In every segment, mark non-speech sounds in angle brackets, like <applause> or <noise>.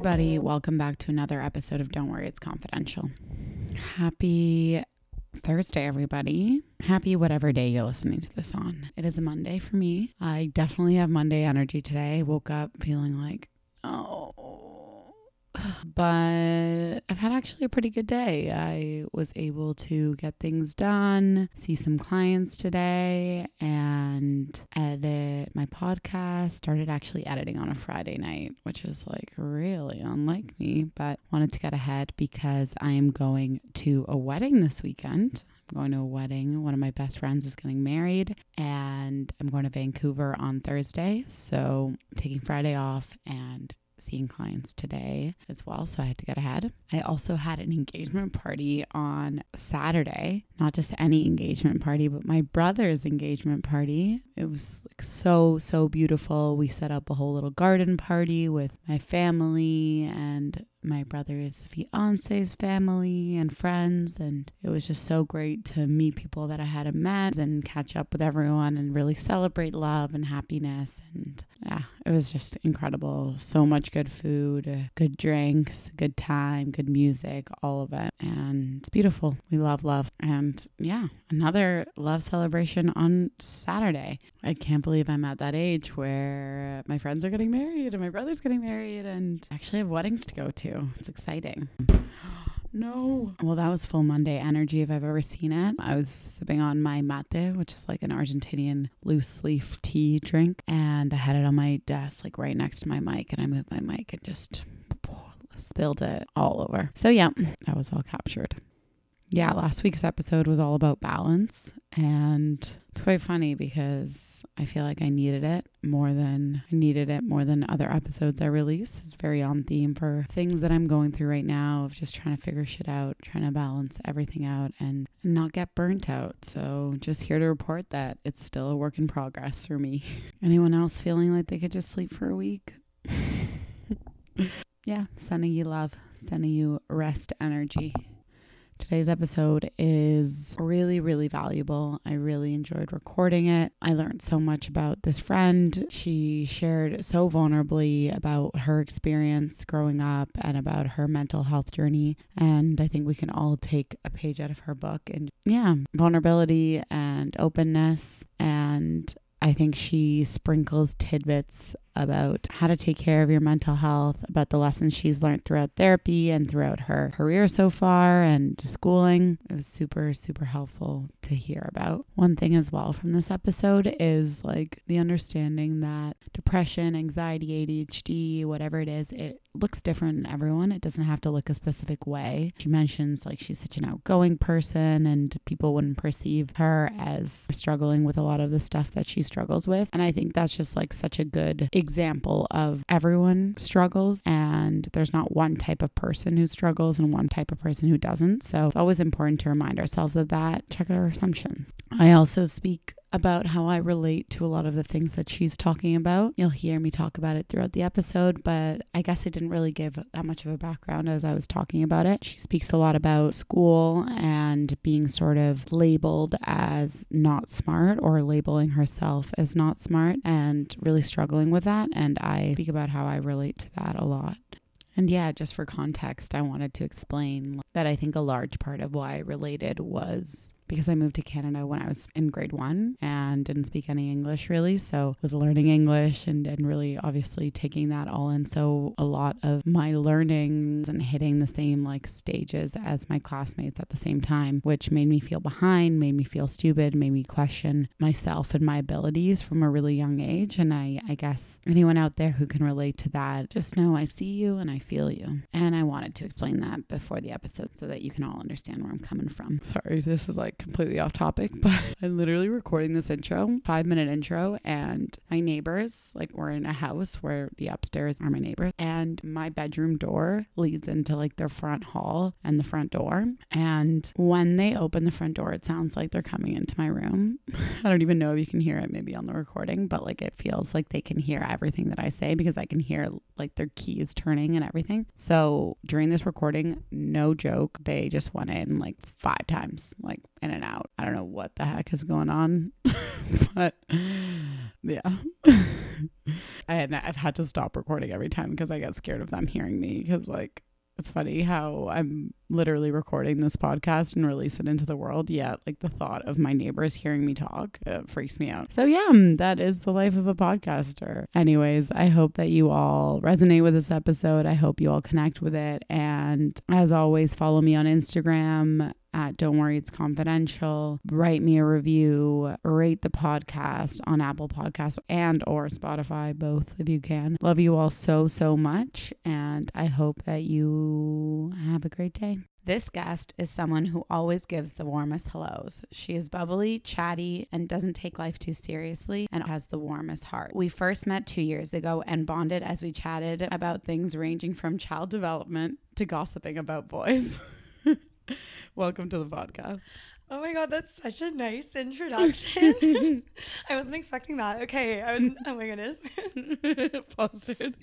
everybody. Welcome back to another episode of Don't Worry, It's Confidential. Happy Thursday, everybody. Happy whatever day you're listening to this on. It is a Monday for me. I definitely have Monday energy today. Woke up feeling like, oh, but I've had actually a pretty good day. I was able to get things done, see some clients today, and edit my podcast. Started actually editing on a Friday night, which is like really unlike me, but wanted to get ahead because I am going to a wedding this weekend. I'm going to a wedding. One of my best friends is getting married, and I'm going to Vancouver on Thursday. So I'm taking Friday off and seeing clients today as well, so I had to get ahead. I also had an engagement party on Saturday, not just any engagement party, but my brother's engagement party. It was like so, so beautiful. We set up a whole little garden party with my family and my brother's fiance's family and friends. And it was just so great to meet people that I hadn't met and catch up with everyone and really celebrate love and happiness. And yeah, it was just incredible. So much good food, good drinks, good time, good music, all of it. And it's beautiful. We love love. And yeah, another love celebration on Saturday. I can't believe I'm at that age where my friends are getting married and my brother's getting married and actually have weddings to go to. It's exciting. <gasps> No. Well, that was full Monday energy if I've ever seen it. I was sipping on my mate, which is like an Argentinian loose leaf tea drink, and I had it on my desk, like right next to my mic, and I moved my mic and just spilled it all over. So, yeah, that was all captured yeah, last week's episode was all about balance. And it's quite funny because I feel like I needed it more than I needed it more than other episodes I release. It's very on theme for things that I'm going through right now of just trying to figure shit out, trying to balance everything out and not get burnt out. So just here to report that it's still a work in progress for me. <laughs> Anyone else feeling like they could just sleep for a week? <laughs> yeah, sending you love, sending you rest energy. Today's episode is really, really valuable. I really enjoyed recording it. I learned so much about this friend. She shared so vulnerably about her experience growing up and about her mental health journey. And I think we can all take a page out of her book. And yeah, vulnerability and openness. And I think she sprinkles tidbits about how to take care of your mental health, about the lessons she's learned throughout therapy and throughout her career so far and schooling. It was super, super helpful to hear about. One thing as well from this episode is like the understanding that depression, anxiety, ADHD, whatever it is, it looks different in everyone. It doesn't have to look a specific way. She mentions like she's such an outgoing person and people wouldn't perceive her as struggling with a lot of the stuff that she struggles with. And I think that's just like such a good example of everyone struggles and there's not one type of person who struggles and one type of person who doesn't. So it's always important to remind ourselves of that. Check our assumptions. I also speak about how I relate to a lot of the things that she's talking about. You'll hear me talk about it throughout the episode, but I guess I didn't really give that much of a background as I was talking about it. She speaks a lot about school and being sort of labeled as not smart or labeling herself as not smart and really struggling with that. And I speak about how I relate to that a lot. And yeah, just for context, I wanted to explain that I think a large part of why I related was because I moved to Canada when I was in grade one and didn't speak any English really. So was learning English and, and really obviously taking that all in. So a lot of my learnings and hitting the same like stages as my classmates at the same time, which made me feel behind, made me feel stupid, made me question myself and my abilities from a really young age. And I, I guess anyone out there who can relate to that, just know I see you and I feel you. And I wanted to explain that before the episode so that you can all understand where I'm coming from. Sorry, this is like completely off topic, but <laughs> I'm literally recording this intro, five minute intro, and my neighbors, like we're in a house where the upstairs are my neighbors, and my bedroom door leads into like their front hall and the front door. And when they open the front door, it sounds like they're coming into my room. <laughs> I don't even know if you can hear it maybe on the recording, but like it feels like they can hear everything that I say because I can hear like their keys turning and everything. So during this recording, no joke, they just went in like five times, like in and out. I don't know what the heck is going on, <laughs> but yeah. I had I've had to stop recording every time because I get scared of them hearing me because like it's funny how I'm literally recording this podcast and release it into the world. Yet, like the thought of my neighbors hearing me talk it freaks me out. So, yeah, mm, that is the life of a podcaster. Anyways, I hope that you all resonate with this episode. I hope you all connect with it. And as always, follow me on Instagram at Don't Worry It's Confidential. Write me a review, rate the podcast on Apple Podcasts and or Spotify, both if you can. Love you all so, so much. And I hope that you have a great day. This guest is someone who always gives the warmest hellos. She is bubbly, chatty, and doesn't take life too seriously and has the warmest heart. We first met two years ago and bonded as we chatted about things ranging from child development to gossiping about boys. <laughs> <laughs> Welcome to the podcast. Oh my god, that's such a nice introduction. <laughs> I wasn't expecting that. Okay, I was. Oh my goodness. <laughs> Flustered.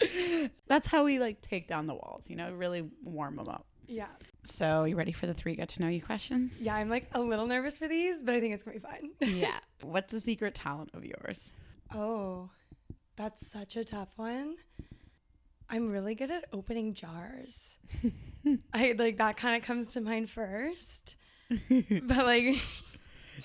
That's how we like take down the walls. You know, really warm them up. Yeah. So, you ready for the three get to know you questions? Yeah, I'm like a little nervous for these, but I think it's gonna be fine. yeah. What's a secret talent of yours? Oh, that's such a tough one. I'm really good at opening jars. <laughs> I like that kind of comes to mind first. <laughs> but like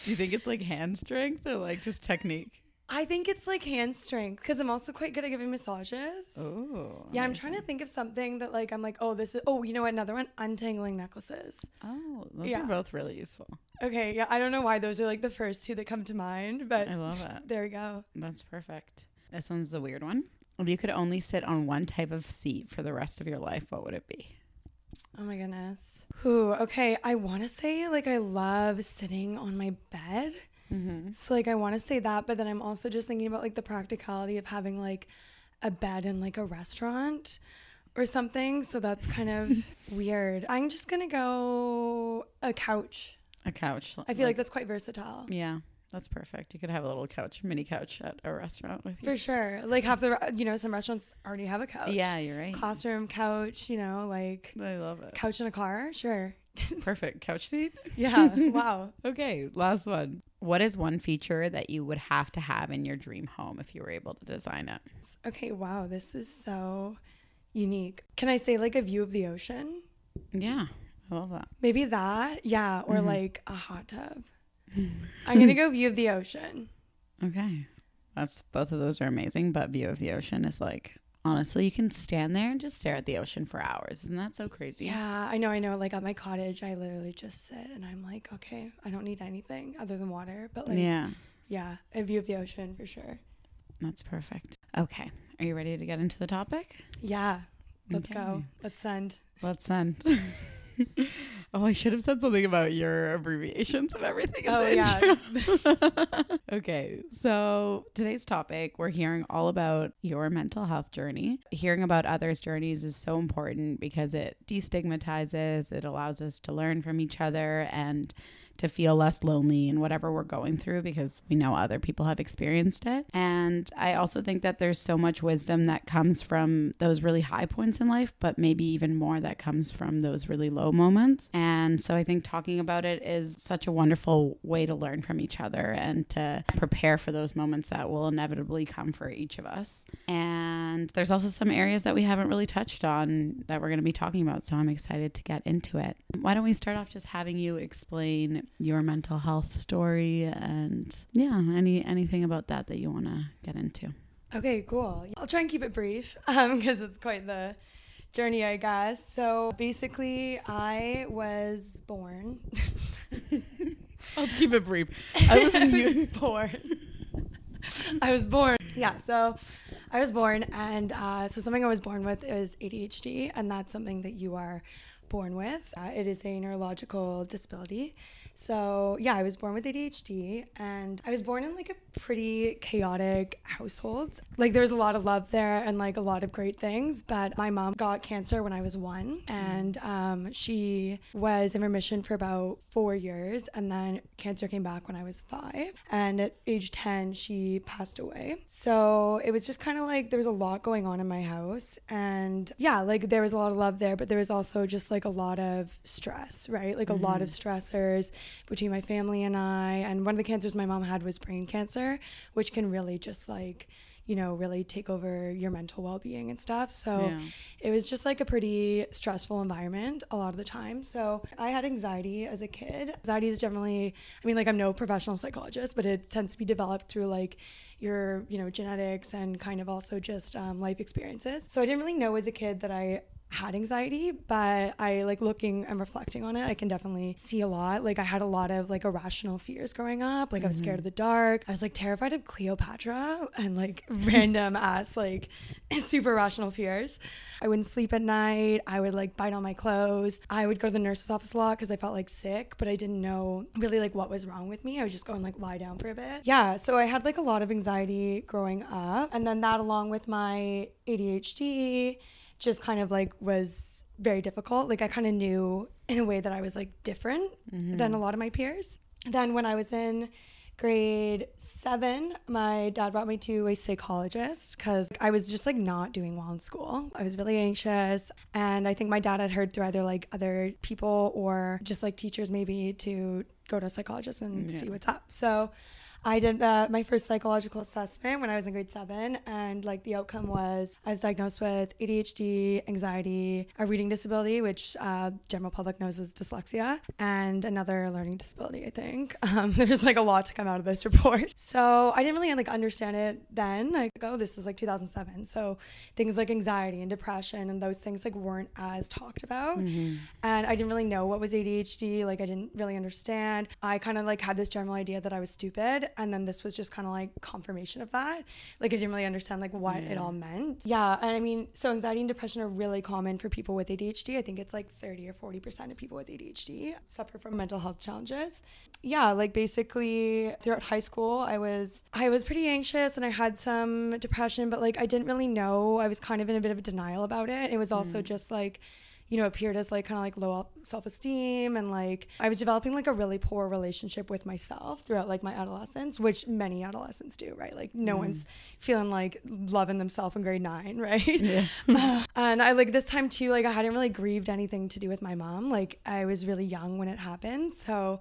Do you think it's like hand strength or like just technique? I think it's like hand strength because I'm also quite good at giving massages. Oh. Yeah, I'm trying to think of something that like I'm like, oh, this is oh, you know what? Another one, untangling necklaces. Oh, those Yeah. are both really useful. Okay, yeah, I don't know why those are like the first two that come to mind, but I love it. <laughs> there we go. That's perfect. This one's a weird one. If you could only sit on one type of seat for the rest of your life, what would it be? Oh my goodness. Who? okay. I want to say like I love sitting on my bed. Mm-hmm. So like I want to say that, but then I'm also just thinking about like the practicality of having like a bed in like a restaurant or something. So that's kind of <laughs> weird. I'm just gonna go a couch. A couch. I feel like, that's quite versatile. yeah, that's perfect. You could have a little couch, mini couch at a restaurant with you. For sure. Like half the you know some restaurants already have a couch. Yeah, you're right. Classroom couch. You know like I love it. couch in a car. Sure. <laughs> Perfect couch seat. Yeah. <laughs> wow. Okay, last one. What is one feature that you would have to have in your dream home if you were able to design it? Okay. Wow. This is so unique. Can I say like a view of the ocean? Yeah, I love that. Maybe that. Yeah. Or Mhm. like a hot tub. I'm gonna go view of the ocean. Okay. That's both of those are amazing, but view of the ocean is like honestly, you can stand there and just stare at the ocean for hours. Isn't that so crazy? Yeah, I know, I know. Like at my cottage, I literally just sit and I'm like, okay, I don't need anything other than water. But like, yeah, yeah, a view of the ocean for sure. that's perfect. Okay. Are you ready to get into the topic? Yeah, let's go. Let's send. Let's send. <laughs> <laughs> oh, I should have said something about your abbreviations of everything. in Oh, yeah. <laughs> okay, so today's topic, we're hearing all about your mental health journey. Hearing about others' journeys is so important because it destigmatizes, it allows us to learn from each other and to feel less lonely in whatever we're going through because we know other people have experienced it. And I also think that there's so much wisdom that comes from those really high points in life, but maybe even more that comes from those really low moments. And so I think talking about it is such a wonderful way to learn from each other and to prepare for those moments that will inevitably come for each of us. And there's also some areas that we haven't really touched on that we're going to be talking about. So I'm excited to get into it. Why don't we start off just having you explain your mental health story and yeah, any anything about that that you want to get into? Okay, cool. I'll try and keep it brief <laughs> um, because it's quite the journey, I guess. So basically, I was born. <laughs> I'll keep it brief. I was <laughs> born. I was born. Yeah, so I was born, and uh, so something I was born with is ADHD, and that's something that you are born with. Uh, it is a neurological disability. So yeah, I was born with ADHD, and I was born in like a pretty chaotic household. Like there was a lot of love there and like a lot of great things. But my mom got cancer when I was one, and um, she was in remission for about four years, and then cancer came back when I was five. And at age ten, she passed away. So it was just kind of like there was a lot going on in my house, and yeah, like there was a lot of love there, but there was also just like like a lot of stress, right? Like a mm-hmm. lot of mm-hmm. stressors between my family and I. And one of the cancers my mom had was brain cancer, which can really just like you know, really take over your mental well being and stuff. So yeah. it was just like a pretty stressful environment a lot of the time. So I had anxiety as a kid. Anxiety is generally, I mean, like I'm no professional psychologist, but it tends to be developed through like your, you know, genetics and kind of also just um, life experiences. So I didn't really know as a kid that I had anxiety, but I like looking and reflecting on it, I can definitely see a lot. Like I had a lot of like irrational fears growing up. Like mm-hmm. I was scared of mm-hmm. the dark. I was like terrified of Cleopatra and like <laughs> random ass like <laughs> super rational fears. I wouldn't sleep at night. I would like bite on my clothes. I would go to the nurse's office a lot because I felt like sick, but I didn't know really like what was wrong with me. I would just go and like lie down for a bit. Yeah, so I had like a lot of anxiety growing up. And then that along with my ADHD just kind of like was very difficult. Like I kind of knew in a way that I was like different mm-hmm. than a lot of my peers. Then when I was in grade seven, my dad brought me to a psychologist because I was just like not doing well in school. I was really anxious. And I think my dad had heard through either like other people or just like teachers maybe to go to a psychologist and yeah. see what's up. So I did uh, my first psychological assessment when I was in grade seven, and like the outcome was I was diagnosed with ADHD, anxiety, a reading disability, which uh, general public knows as dyslexia, and another learning disability. I think <laughs> um, there's like a lot to come out of this <laughs> report. So I didn't really like understand it then. Like, oh, this is like 2007, so things like anxiety and depression and those things like weren't as talked about, mm-hmm. and I didn't really know what was ADHD. Like I didn't really understand. I kind of like had this general idea that I was stupid and then this was just kind of like confirmation of that. Like i didn't really understand like what yeah. it all meant. Yeah and i mean so anxiety and depression are really common for people with adhd i think it's like 30 or 40 percent of people with adhd suffer from mental health challenges. Yeah like basically throughout high school i was i was pretty anxious and i had some depression but like i didn't really know. I was kind of in a bit of a denial about it. It was also mm. just like you know, appeared as like kind of like low self esteem. And like I was developing like a really poor relationship with myself throughout like my adolescence, which many adolescents do, right? Like no mm. one's feeling like loving themselves in grade nine, <laughs> right? Yeah. uh, <laughs> and I like this time too, like I hadn't really grieved anything to do with my mom. Like I was really young when it happened. So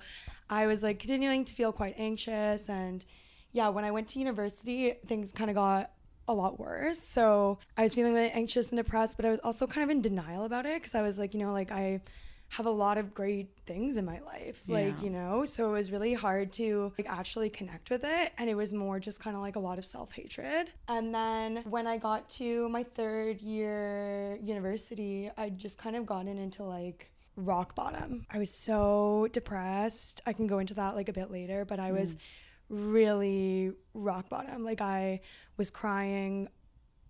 I was like continuing to feel quite anxious. And yeah, when I went to university, things kind of got a lot worse. So I was feeling really anxious and depressed, but I was also kind of in denial about it because I was like, you know, like I have a lot of great things in my life yeah. like you know? So it was really hard to like actually connect with it and it was more just kind of like a lot of self-hatred. And then when i got to my third year university i just kind of gotten into like rock bottom. I was so depressed. I can go into that like a bit later but i was mm really rock bottom. Like I was crying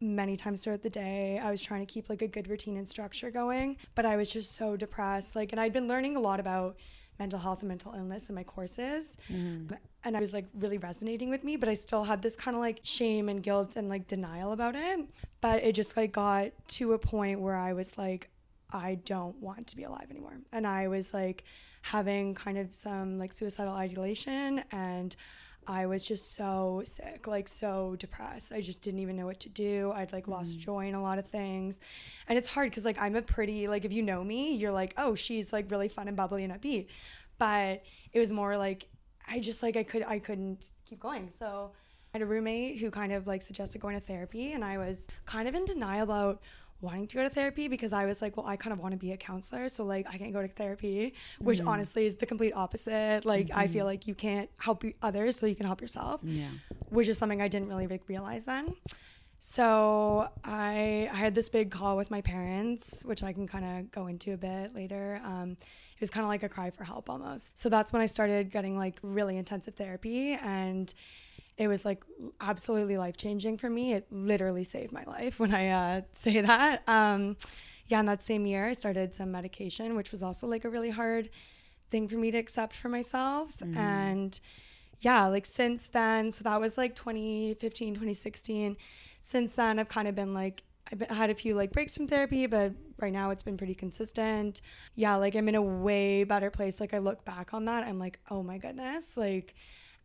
many times throughout the day. I was trying to keep like a good routine and structure going, but I was just so depressed. Like, and I'd been learning a lot about mental health and mental illness in my courses. Mm. And I was like really resonating with me, but I still had this kind of like shame and guilt and like denial about it. But it just like got to a point where I was like, I don't want to be alive anymore. And I was like having kind of some like suicidal ideation and I was just so sick, like so depressed. I just didn't even know what to do. I'd like lost mm. joy in a lot of things. And it's hard because like I'm a pretty like if you know me, you're like, oh, she's like really fun and bubbly and upbeat. But it was more like I just like I could I couldn't keep going. So I had a roommate who kind of like suggested going to therapy and I was kind of in denial about wanting to go to therapy because I was like, well, I kind of want to be a counselor. So, like, I can't go to therapy, which mm. honestly is the complete opposite. Like, mm-hmm. I feel mm-hmm. like you can't help others so you can help yourself, yeah. which is something I didn't really realize then. So, I, I had this big call with my parents, which I can kind of go into a bit later. Um, it was kind of like a cry for help almost. So, that's when I started getting like really intensive therapy and it was like absolutely life changing for me. It literally saved my life <laughs> when I uh, say that. Um, yeah, in that same year, I started some medication, which was also like a really hard thing for me to accept for myself. Mm-hmm. And yeah, like since then, so that was like 2015, 2016. Since then, I've kind of been like, I've had a few like breaks from therapy, but right now it's been pretty consistent. Yeah, like I'm in a way better place. Like I look back on that, I'm like, oh my goodness, like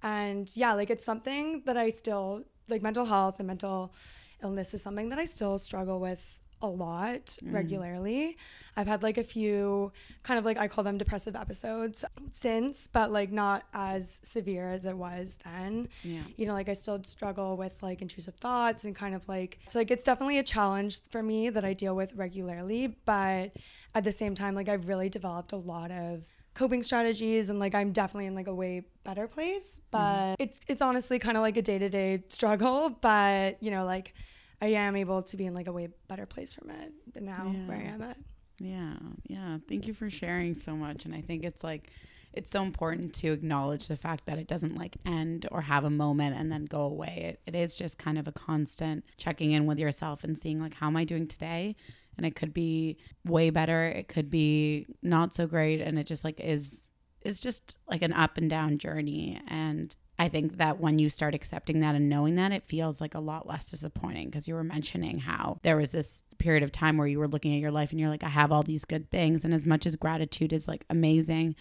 and yeah, like it's something that I still like mental health and mental illness is something that I still struggle with a lot mm. regularly. I've had like a few kind of like I call them depressive episodes since, but like not as severe as it was then. Yeah. You know, like I still struggle with like intrusive thoughts and kind of like it's like it's definitely a challenge for me that I deal with regularly, but at the same time like I've really developed a lot of coping strategies and like I'm definitely in like a way better place, but mm. it's it's honestly kind of like a day-to-day struggle, but you know, like I am able to be in like a way better place from it now yeah. where I am at. Yeah. Yeah. Thank you for sharing so much. And I think it's like, it's so important to acknowledge the fact that it doesn't like end or have a moment and then go away. It, it is just kind of a constant checking in with yourself and seeing like, how am I doing today? And it could be way better. It could be not so great. And it just like is, is just like an up and down journey. And I think that when you start accepting that and knowing that, it feels like a lot less disappointing because you were mentioning how there was this period of time where you were looking at your life and you're like, I have all these good things. And as much as gratitude is like amazing,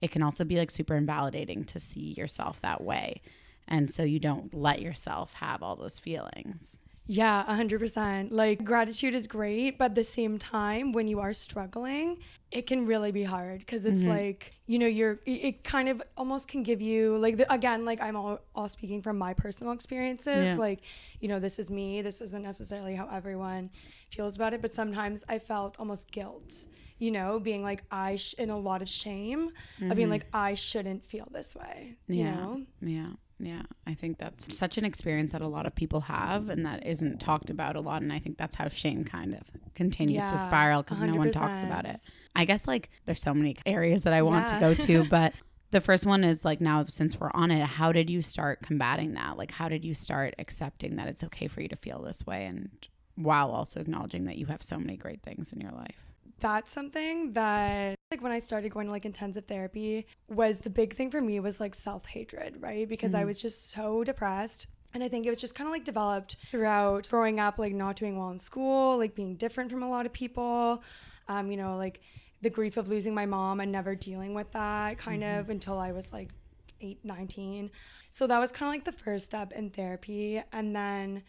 it can also be like super invalidating to see yourself that way. And so you don't let yourself have all those feelings. Yeah, 100%. Like gratitude is great, but at the same time, when you are struggling, it can really be hard because it's mm-hmm. like, you know, you're, it kind of almost can give you, like, the, again, like I'm all, all speaking from my personal experiences. Yeah. Like, you know, this is me. This isn't necessarily how everyone feels about it, but sometimes I felt almost guilt you know, being like I sh- in a lot of shame mm-hmm. of being mm-hmm. like I shouldn't feel this way. You yeah. know? Yeah. Yeah, I think that's such an experience that a lot of people have and that isn't talked about a lot. And I think that's how shame kind of continues yeah, to spiral because no one talks about it. I guess like there's so many areas that I want yeah. to go to, <laughs> but the first one is like now since we're on it, how did you start combating that? Like, how did you start accepting that it's okay for you to feel this way and while also acknowledging that you have so many great things in your life? That's something that like when I started going to like intensive therapy was the big thing for me was like self-hatred, right? Because mm-hmm. I was just so depressed. And I think it was just kind of like developed throughout growing up, like not doing well in school, like being different from a lot of people. Um, you know, like the grief of losing my mom and never dealing with that kind mm-hmm. of until I was like 8, 19. So that was kind of like the first step in therapy. And then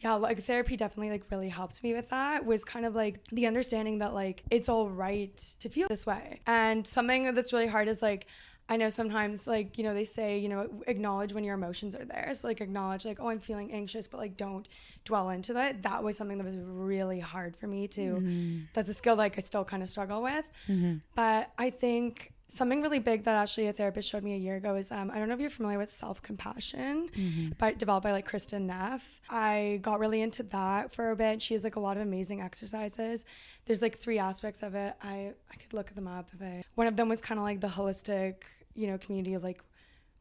yeah like therapy definitely like really helped me with that was kind of like the understanding that like it's all right to feel this way. And something that's really hard is like I know sometimes like you know they say you know acknowledge when your emotions are there. So like acknowledge like oh I'm feeling anxious but like don't dwell into that that was something that was really hard for me to mm-hmm. that's a skill like I still kind of struggle with. Mm-hmm. but I think something really big that actually a therapist showed me a year ago is um, I don't know if you're familiar with self compassion, mm-hmm. but developed by like Kristin Neff. I got really into that for a bit. She has like a lot of amazing exercises. There's like three aspects of it. I I could look them up if I. One of them was kind of like the holistic, you know, community of like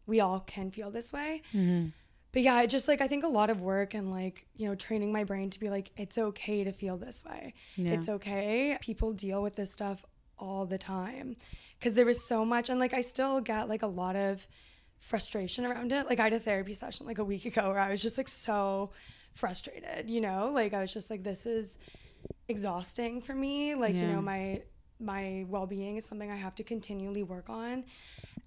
we all can feel this way. Mm-hmm. But yeah, just like I think a lot of work and like, you know, training my brain to be like, it's okay to feel this way. Yeah. It's okay. People deal with this stuff all the time because there was so much and like I still get like a lot of frustration around it. Like I had a therapy session like a week ago where I was just like so frustrated, you know? Like I was just like this is exhausting for me. Like, yeah. you know, my my well-being is something I have to continually work on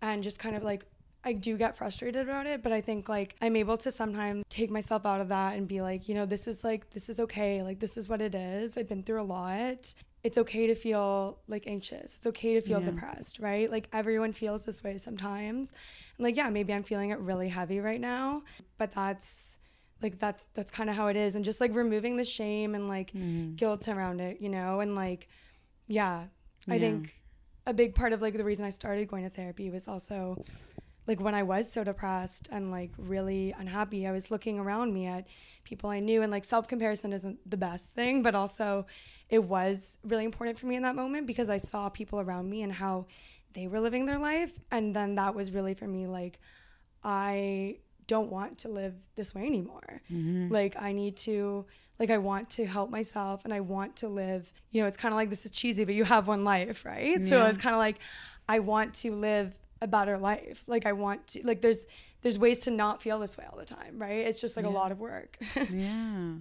and just kind of like I do get frustrated about it, but I think like I'm able to sometimes take myself out of that and be like, you know, this is like, this is okay. Like, this is what it is. I've been through a lot it's okay to feel like anxious. It's okay to feel yeah. depressed, right? Like everyone feels this way sometimes. And like yeah, maybe I'm feeling it really heavy right now, but that's like that's that's kind of how it is and just like removing the shame and like mm. guilt around it, you know? And like yeah, I think a big part of like the reason I started going to therapy was also like when I was so depressed and like really unhappy, I was looking around me at people I knew and like self comparison isn't the best thing, but also it was really important for me in that moment because I saw people around me and how they were living their life. And then that was really for me like, I don't want to live this way anymore. Mm-hmm. Like, I need to, like, I want to help myself and I want to live, you know, it's kind of like this is cheesy, but you have one life, right? Yeah. So it's kind of like, I want to live a better life. Like I want to like there's there's ways to not feel this way all the time, right? It's just like yeah. a lot of work. <laughs> yeah.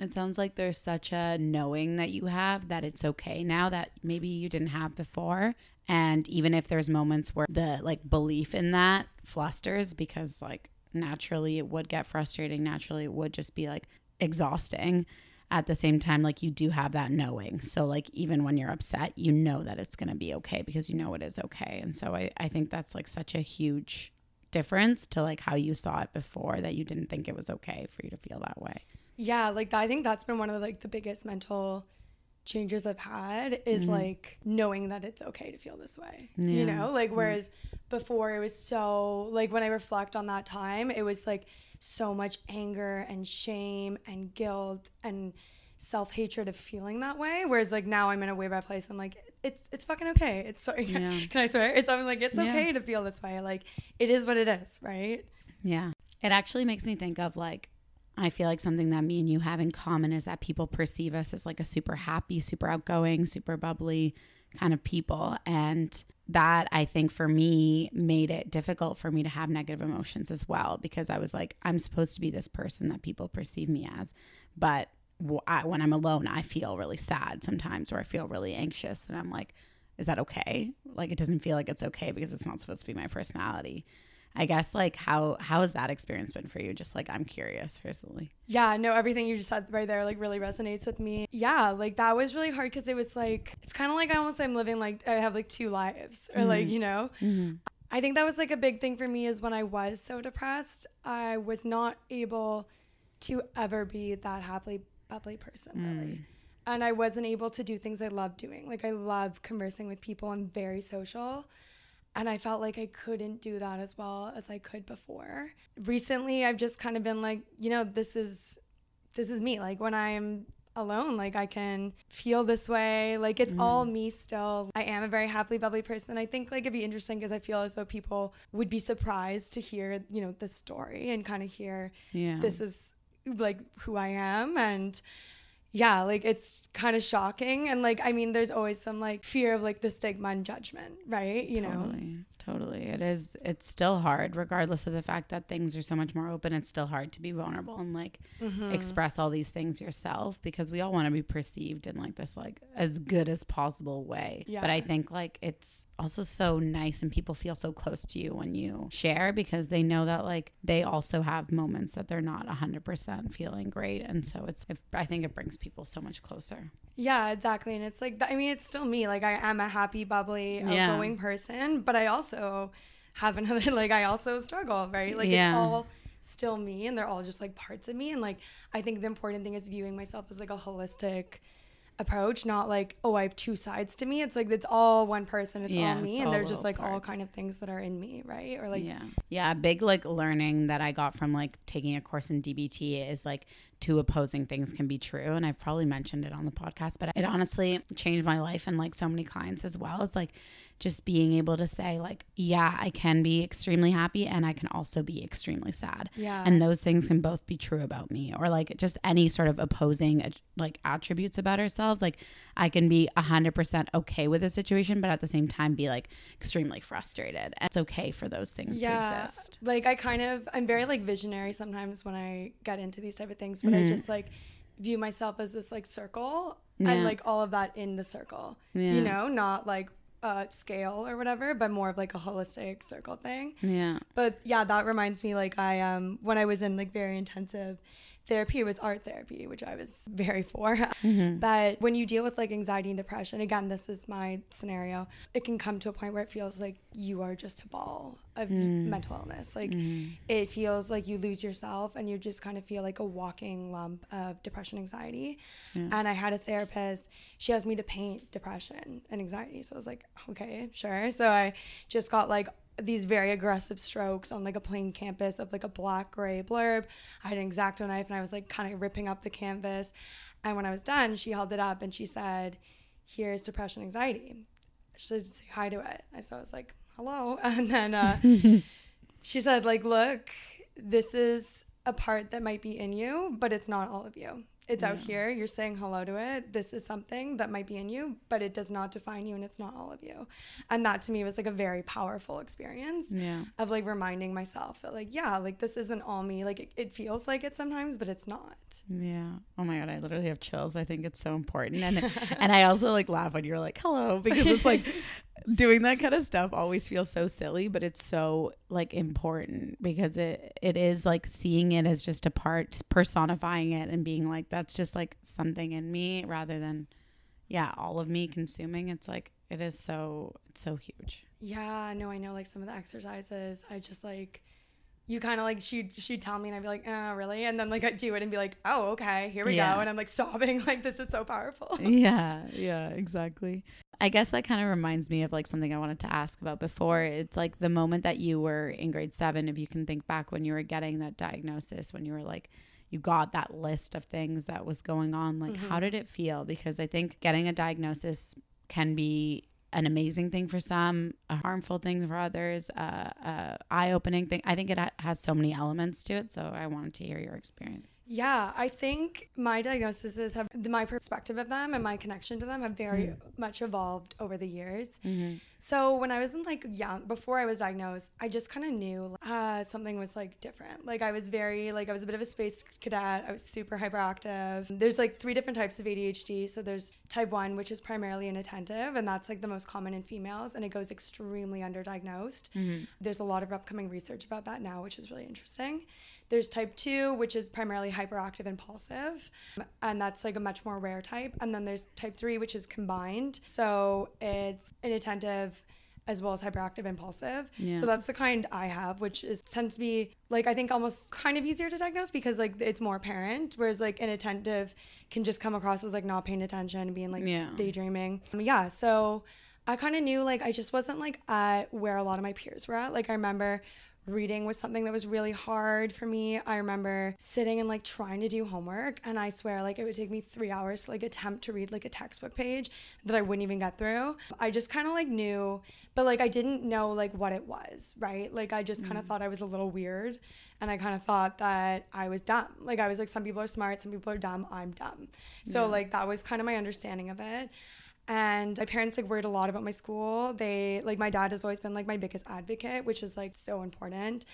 It sounds like there's such a knowing that you have that it's okay now that maybe you didn't have before. And even if there's moments where the like belief in that flusters because like naturally it would get frustrating, naturally it would just be like exhausting at the same time, like you do have that knowing. So, like, even when you're upset, you know that it's going to be okay because you know it is okay. And so, I, I think that's like such a huge difference to like how you saw it before that you didn't think it was okay for you to feel that way. Yeah, like I think that's been one of the, like the biggest mental changes I've had is mm-hmm. like knowing that it's okay to feel this way. Yeah. You know, like mm-hmm. whereas mm-hmm. before it was so like when I reflect on that time, it was like so much anger and shame and guilt and self hatred of feeling that way. Whereas like now I'm in a way better place. I'm like, it's it's fucking okay. It's sorry. <laughs> Yeah. Can I swear? It's I'm like it's yeah. okay to feel this way. Like it is what it is, right? Yeah. It actually makes me think of like I feel like something that me and you have in common is that people perceive us as like a super happy, super outgoing, super bubbly kind of people. And that I think for me made it difficult for me to have negative emotions as well because I was like, I'm supposed to be this person that people perceive me as. But I, when I'm alone, I feel really sad sometimes or I feel really anxious. And I'm like, is that okay? Like, it doesn't feel like it's okay because it's not supposed to be my personality. I guess like how how has that experience been for you? Just like I'm curious personally. Yeah, no, everything you just said right there like really resonates with me. Yeah, like that was really hard because it was like it's kind of like I almost I'm living like I have like two lives or mm-hmm. like you know. Mm-hmm. I think that was like a big thing for me is when I was so depressed, I was not able to ever be that happily bubbly person really. Mm. And I wasn't able to do things I love doing. Like I love conversing with people. I'm very social and I felt like I couldn't do that as well as I could before. Recently, I've just kind of been like, you know, this is this is me. Like when I'm alone, like I can feel this way. Like it's mm. all me still. I am a very happily bubbly person. I think like it'd be interesting because I feel as though people would be surprised to hear, you know, this story and kind of hear yeah. this is like who I am and yeah, like it's kind of shocking. And like, I mean, there's always some like fear of like the stigma and judgment, right? You totally, know? Totally. Totally, It is, it's still hard, regardless of the fact that things are so much more open. It's still hard to be vulnerable and like mm-hmm. express all these things yourself because we all want to be perceived in like this, like as good as possible way. Yeah. But I think like it's also so nice and people feel so close to you when you share because they know that like they also have moments that they're not 100% feeling great. And so it's, if, I think it brings people so much closer. Yeah, exactly. And it's like, I mean, it's still me. Like I am a happy, bubbly, outgoing yeah. person, but I also have <laughs> another like I also struggle, right? Like yeah. it's all still me and they're all just like parts of me and like I think the important thing is viewing myself as like a holistic approach, not like, oh, I have two sides to me. It's like it's all one person, it's yeah, all me, it's and they're just like part. all kind of things that are in me, right? Or like Yeah. Yeah, big like learning that I got from like taking a course in DBT is like two opposing things can be true. And I've probably mentioned it on the podcast, but it honestly changed my life and like so many clients as well. It's like just being able to say like yeah i can be extremely happy and i can also be extremely sad. Yeah. And those things can both be true about me or like just any sort of opposing uh, like attributes about ourselves. Like i can be 100% okay with a situation but at the same time be like extremely frustrated. And it's okay for those things yeah, to exist. Like i kind of i'm very like visionary sometimes when i get into these type of things but mm-hmm. i just like view myself as this like circle yeah. and like all of that in the circle yeah. you know not like uh, scale or whatever, but more of like a holistic circle thing. Yeah. But yeah, that reminds me like I um when I was in like very intensive therapy was art therapy, which I was <laughs> very for. Mm-hmm. But when you deal with like anxiety and depression, again, this is my scenario, it can come to a point where it feels like you are just a ball of mm. mental illness. Like mm. it feels like you lose yourself and you just kind of feel like a walking lump of depression, anxiety. Yeah. And I had a therapist, she asked me to paint depression and anxiety. So I was like, okay, sure. So I just got like these very aggressive strokes on like a plain canvas of like a black gray blurb. I had an exacto knife and I was like kind of ripping up the canvas. And when I was done, she held it up and she said, Here's depression anxiety. She said, say hi to it. I so I was like, hello. <laughs> And then uh, <laughs> she said, like, look, this is a part that might be in you, but it's not all of you it's yeah. out here. You're saying hello to it. This is something that might be in you but it does not define you and it's not all of you. And that to me was like a very powerful experience yeah. of like reminding myself that like yeah like this isn't all me. Like it, it feels like it sometimes but it's not. Yeah. Oh my god i literally have chills. I think it's so important. And and i also like laugh when you're like hello because it's like <laughs> doing that kind of stuff always feels so silly, but it's so like important because it it is like seeing it as just a part, personifying it and being like that's just like something in me rather than yeah, all of me consuming. It's like it is so it's so huge. Yeah, no, I know like some of the exercises I just like you kind of like she'd she'd tell me and I'd be like, oh, really? And then like I'd do it and be like, oh, okay, here we yeah. go. And I'm like sobbing, <laughs> like this is so powerful. Yeah, yeah, exactly. I guess that kind of reminds me of like something I wanted to ask about before. It's like the moment that you were in grade seven, if you can think back when you were getting that diagnosis, when you were like, you got that list of things that was going on, like, mm-hmm. how did it feel? Because I think getting a diagnosis can be an amazing thing for some, a harmful thing for others, uh, uh, eye-opening thing. I think it ha- has so many elements to it. So I wanted to hear your experience. Yeah, I think my diagnoses have my perspective of them and my connection to them have very mm. much evolved over the years. Mm-hmm. So when I was in like young, before I was diagnosed, I just kind of knew uh, something was like different. Like I was very like I was a bit of a space cadet. I was super hyperactive. There's like three different types of ADHD. So there's type one, which is primarily inattentive, and that's like the most common in females, and it goes extremely underdiagnosed. Mm-hmm. There's a lot of upcoming research about that now, which is really interesting. There's type 2, which is primarily hyperactive impulsive, and that's like a much more rare type. And then there's type 3, which is combined. So it's inattentive as well as hyperactive impulsive. Yeah. So that's the kind I have, which is tends to be like I think almost kind of easier to diagnose because like it's more apparent, whereas like inattentive can just come across as like not paying attention and being like yeah. daydreaming. Um, yeah, so I kind of knew like I just wasn't like at where a lot of my peers were at. Like I remember reading was something that was really hard for me. I remember sitting and like trying to do homework and I swear like it would take me 3 hours to like attempt to read like a textbook page that I wouldn't even get through. I just kind of like knew but like I didn't know like what it was, right? Like I just kind of mm. thought I was a little weird and I kind of thought that I was dumb. Like I was like some people are smart, some people are dumb, I'm dumb. So yeah. like that was kind of my understanding of it and my parents like worried a lot about my school. They like my dad has always been like my biggest advocate which is like so important.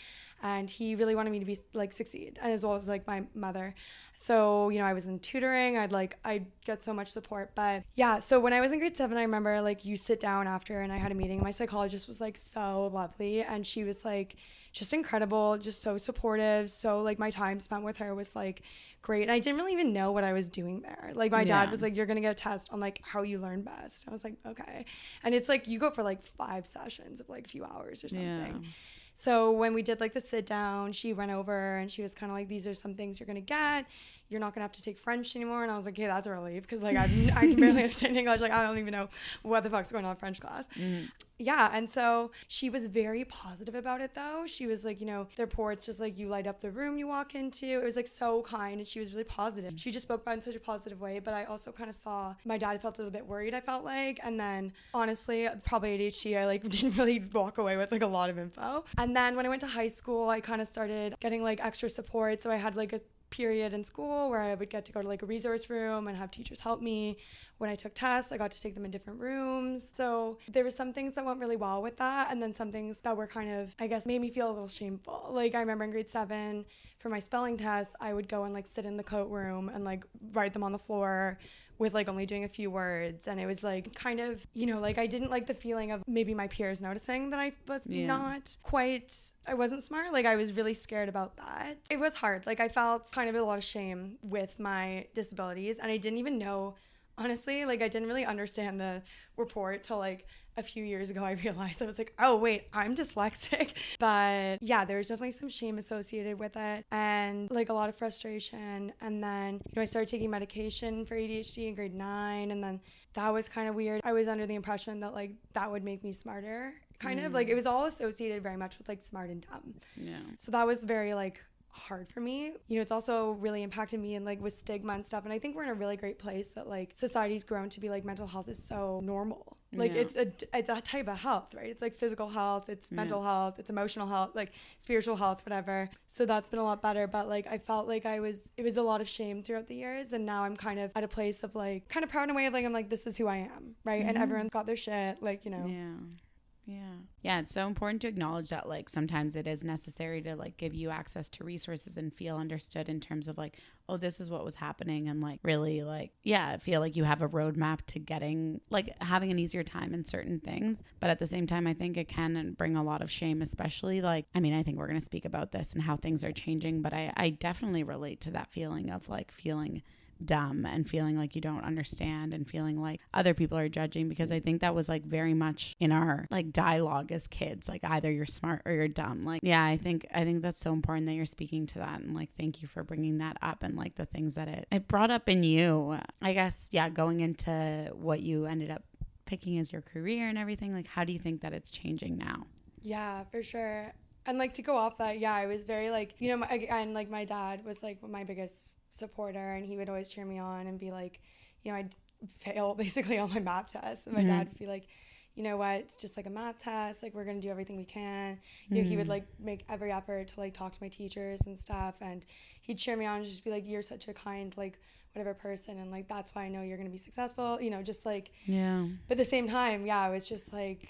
And he really wanted me to be like succeed as well as like my mother. So you know i was in tutoring. I'd like i'd get so much support. But yeah so when i was in grade seven i remember like you sit down after and i had a meeting my psychologist was like so lovely. And she was like just incredible just so supportive so like my time spent with her was like great. And I didn't really even know what I was doing there. Like my yeah. dad was like, "You're gonna get a test on like how you learn best." I was like, "Okay," and it's like you go for like five sessions of like a few hours or something. Yeah. So when we did like the sit down, she went over and she was kind of like, "These are some things you're gonna get. You're not gonna have to take French anymore." And I was like, "Okay, that's a relief because like I I can barely <laughs> understand English. Like I don't even know what the fuck's going on in French class." Mm yeah and so she was very positive about it though. She was like you know the reports just like you light up the room you walk into. It was like so kind and she was really positive. She just spoke about in such a positive way but i also kind of saw my dad felt a little bit worried i felt like. And then honestly probably adhd i like <laughs> didn't really walk away with like a lot of info. And then when i went to high school i kind of started getting like extra support. So i had like a period in school where I would get to go to like a resource room and have teachers help me. When I took tests, I got to take them in different rooms. So there were some things that went really well with that, and then some things that were kind of, I guess, made me feel a little shameful. Like I remember in grade seven for my spelling tests, I would go and like sit in the coat room and like write them on the floor with like only doing a few words. And it was like kind of you know like i didn't like the feeling of maybe my peers noticing that i was yeah. not quite i wasn't smart. Like i was really scared about that. It was hard. Like i felt kind of a lot of shame with my disabilities. And i didn't even know honestly like i didn't really understand the report till like a few years ago, I realized I was like, oh, wait, I'm dyslexic. <laughs> But yeah, there's definitely some shame associated with it and like a lot of frustration. And then, you know, I started taking medication for ADHD in grade nine. And then that was kind of weird. I was under the impression that like that would make me smarter, kind mm. of like it was all associated very much with like smart and dumb. Yeah. So that was very like hard for me. You know, it's also really impacted me and like with stigma and stuff. And I think we're in a really great place that like society's grown to be like mental health is so normal. Like yeah. it's a it's a type of health, right? It's like physical health, it's mental yeah. health, it's emotional health, like spiritual health, whatever. So that's been a lot better. But like I felt like I was it was a lot of shame throughout the years, and now I'm kind of at a place of like kind of proud in a way of like I'm like this is who I am, right? Mm-hmm. And everyone's got their shit, like you know. Yeah. Yeah. Yeah, it's so important to acknowledge that like sometimes it is necessary to like give you access to resources and feel understood in terms of like, oh, this is what was happening and like really like yeah, feel like you have a roadmap to getting like having an easier time in certain things. But at the same time I think it can bring a lot of shame, especially like I mean, I think we're gonna speak about this and how things are changing, but I, I definitely relate to that feeling of like feeling dumb and feeling like you don't understand and feeling like other people are judging because I think that was like very much in our like dialogue as kids like either you're smart or you're dumb. Like yeah I think I think that's so important that you're speaking to that and like thank you for bringing that up and like the things that it it brought up in you. I guess yeah going into what you ended up picking as your career and everything like how do you think that it's changing now? Yeah for sure and like to go off that yeah i was very like you know my, again like my dad was like my biggest supporter and he would always cheer me on and be like you know i'd fail <laughs> basically all my math tests and my mm-hmm. dad would be like you know what it's just like a math test like we're gonna do everything we can you know he would mm-hmm. like make every effort to like talk to my teachers and stuff and he'd cheer me on and just be like you're such a kind like whatever person and like that's why i know you're gonna be successful you know just like yeah but at the same time yeah i was just like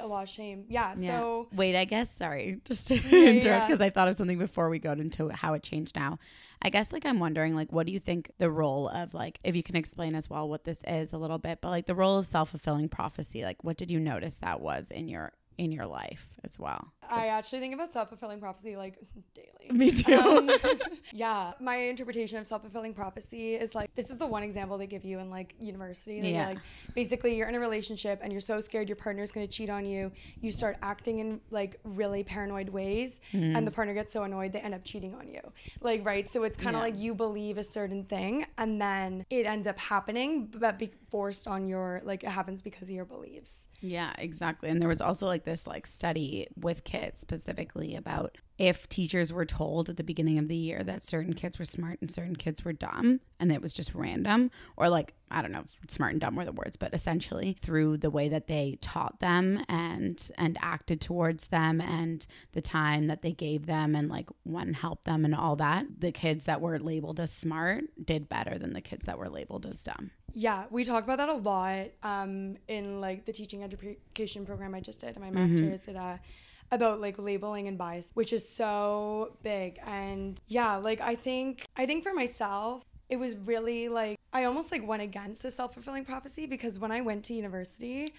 a lot of shame. Yeah, yeah. So wait, I guess sorry, <laughs> just to yeah, interrupt because yeah. I thought of something before we go into how it changed now. I guess like I'm wondering like what do you think the role of like if you can explain as well what this is a little bit, but like the role of self fulfilling prophecy. Like what did you notice that was in your in your life as well? I actually think about self fulfilling prophecy like daily. <laughs> Me too. Um, <laughs> yeah. My interpretation of self fulfilling prophecy is like this is the one example they give you in like university. yeah. Like basically you're in a relationship and you're so scared your partner's gonna cheat on you. You start acting in like really paranoid ways mm-hmm. and the partner gets so annoyed they end up cheating on you. Like, right. So it's kind of yeah. like you believe a certain thing and then it ends up happening, but be forced on your like it happens because of your beliefs. Yeah, exactly. And there was also like this like study with kids specifically about if teachers were told at the beginning of the year that certain kids were smart and certain kids were dumb and it was just random or like I don't know, smart and dumb were the words, but essentially through the way that they taught them and and acted towards them and the time that they gave them and like one helped them and all that, the kids that were labeled as smart did better than the kids that were labeled as dumb. Yeah, we talk about that a lot um, in like the teaching education program I just did in my mm-hmm. master's at uh, about like labeling and bias, which is so big. And yeah, like I think I think for myself, it was really like I almost like went against a self-fulfilling prophecy because when I went to university,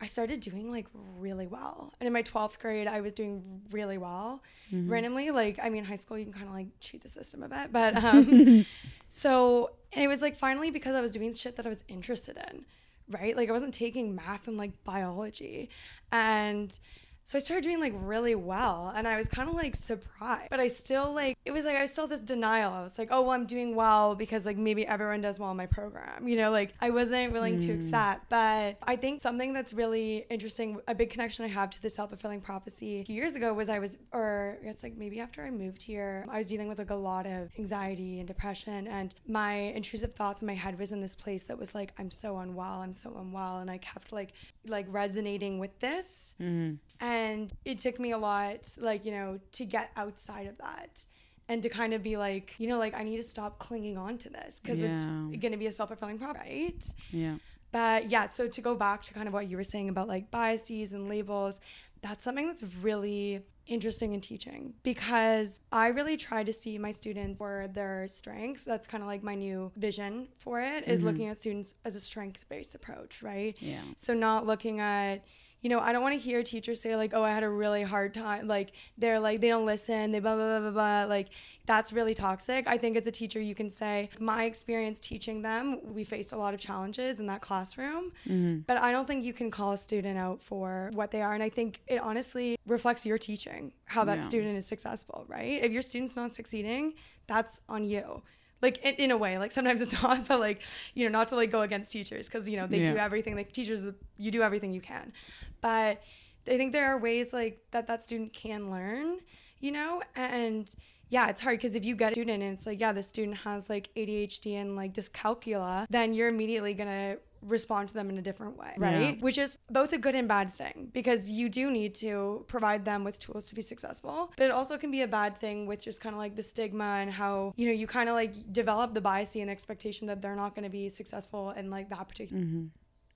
I started doing like really well. And in my 12th grade, I was doing really well. Mm-hmm. Randomly, like, I mean, high school, you can kind of like cheat the system a bit. <laughs> But um, so, and it was like finally because I was doing shit that I was interested in, right? Like, I wasn't taking math and like biology. And so I started doing like really well and I was kind of like surprised. But I still like it was like I still this denial. I was like, "Oh, well, I'm doing well because like maybe everyone does well in my program." You know, like I wasn't willing mm. to accept. But I think something that's really interesting, a big connection I have to the self-fulfilling prophecy years ago was I was or it's like maybe after I moved here, I was dealing with like a lot of anxiety and depression and my intrusive thoughts in my head was in this place that was like I'm so unwell, I'm so unwell and I kept like like resonating with this. Mm. And it took me a lot, like, you know, to get outside of that and to kind of be like, you know, like, I need to stop clinging on to this because yeah. it's going to be a self fulfilling prophecy, right? Yeah. But yeah, so to go back to kind of what you were saying about like biases and labels, that's something that's really interesting in teaching because I really try to see my students for their strengths. That's kind of like my new vision for it is mm-hmm. looking at students as a strength based approach, right? Yeah. So not looking at you know, I don't want to hear teachers say like, "Oh, I had a really hard time." Like they're like they don't listen, they blah blah blah blah blah. Like that's really toxic. I think as a teacher, you can say, "My experience teaching them, we faced a lot of challenges in that classroom," mm-hmm. but I don't think you can call a student out for what they are. And I think it honestly reflects your teaching how that yeah. student is successful, right? If your student's not succeeding, that's on you like in, in, a way like sometimes it's <laughs> not but like you know not to like go against teachers because you know they yeah. do everything like teachers you do everything you can but i think there are ways like that that student can learn you know and yeah, it's hard because if you get a student and it's like, yeah, the student has like ADHD and like dyscalculia, then you're immediately gonna respond to them in a different way, right? Yeah. Which is both a good and bad thing because you do need to provide them with tools to be successful. But it also can be a bad thing with just kind of like the stigma and how, you know, you kind of like develop the bias and expectation that they're not going to be successful in like that particular. Mm-hmm.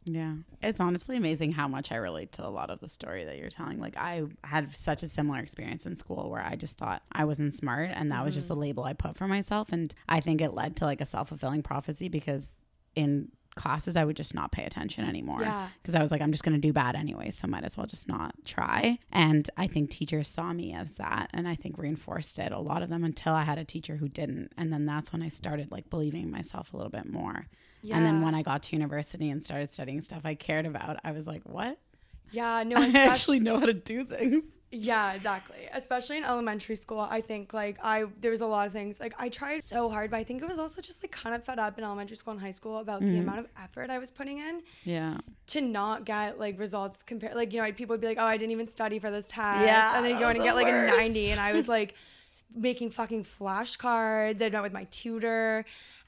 Yeah. It's honestly amazing how much I relate to a lot of the story that you're telling. Like I had such a similar experience in school where I just thought I wasn't smart and that mm-hmm. was just a label I put for myself and I think it led to like a self-fulfilling prophecy because in classes I would just not pay attention anymore. Because yeah. I was like I'm just going to do bad anyway so might as well just not try. And I think teachers saw me as that and I think reinforced it a lot of them until I had a teacher who didn't. And then that's when I started like believing myself a little bit more. Yeah. and then when I got to university and started studying stuff I cared about I was like what yeah, no, <laughs> I actually know how to do things. Yeah, exactly. Especially in elementary school, I think like I there was a lot of things like I tried so hard, but I think it was also just like kind of fed up in elementary school and high school about mm. the amount of effort I was putting in. Yeah. To not get like results compared, like you know, people would be like, "Oh, I didn't even study for this test," yeah, and then you go and get worst. like a ninety, and I was <laughs> like making fucking flashcards. I went with my tutor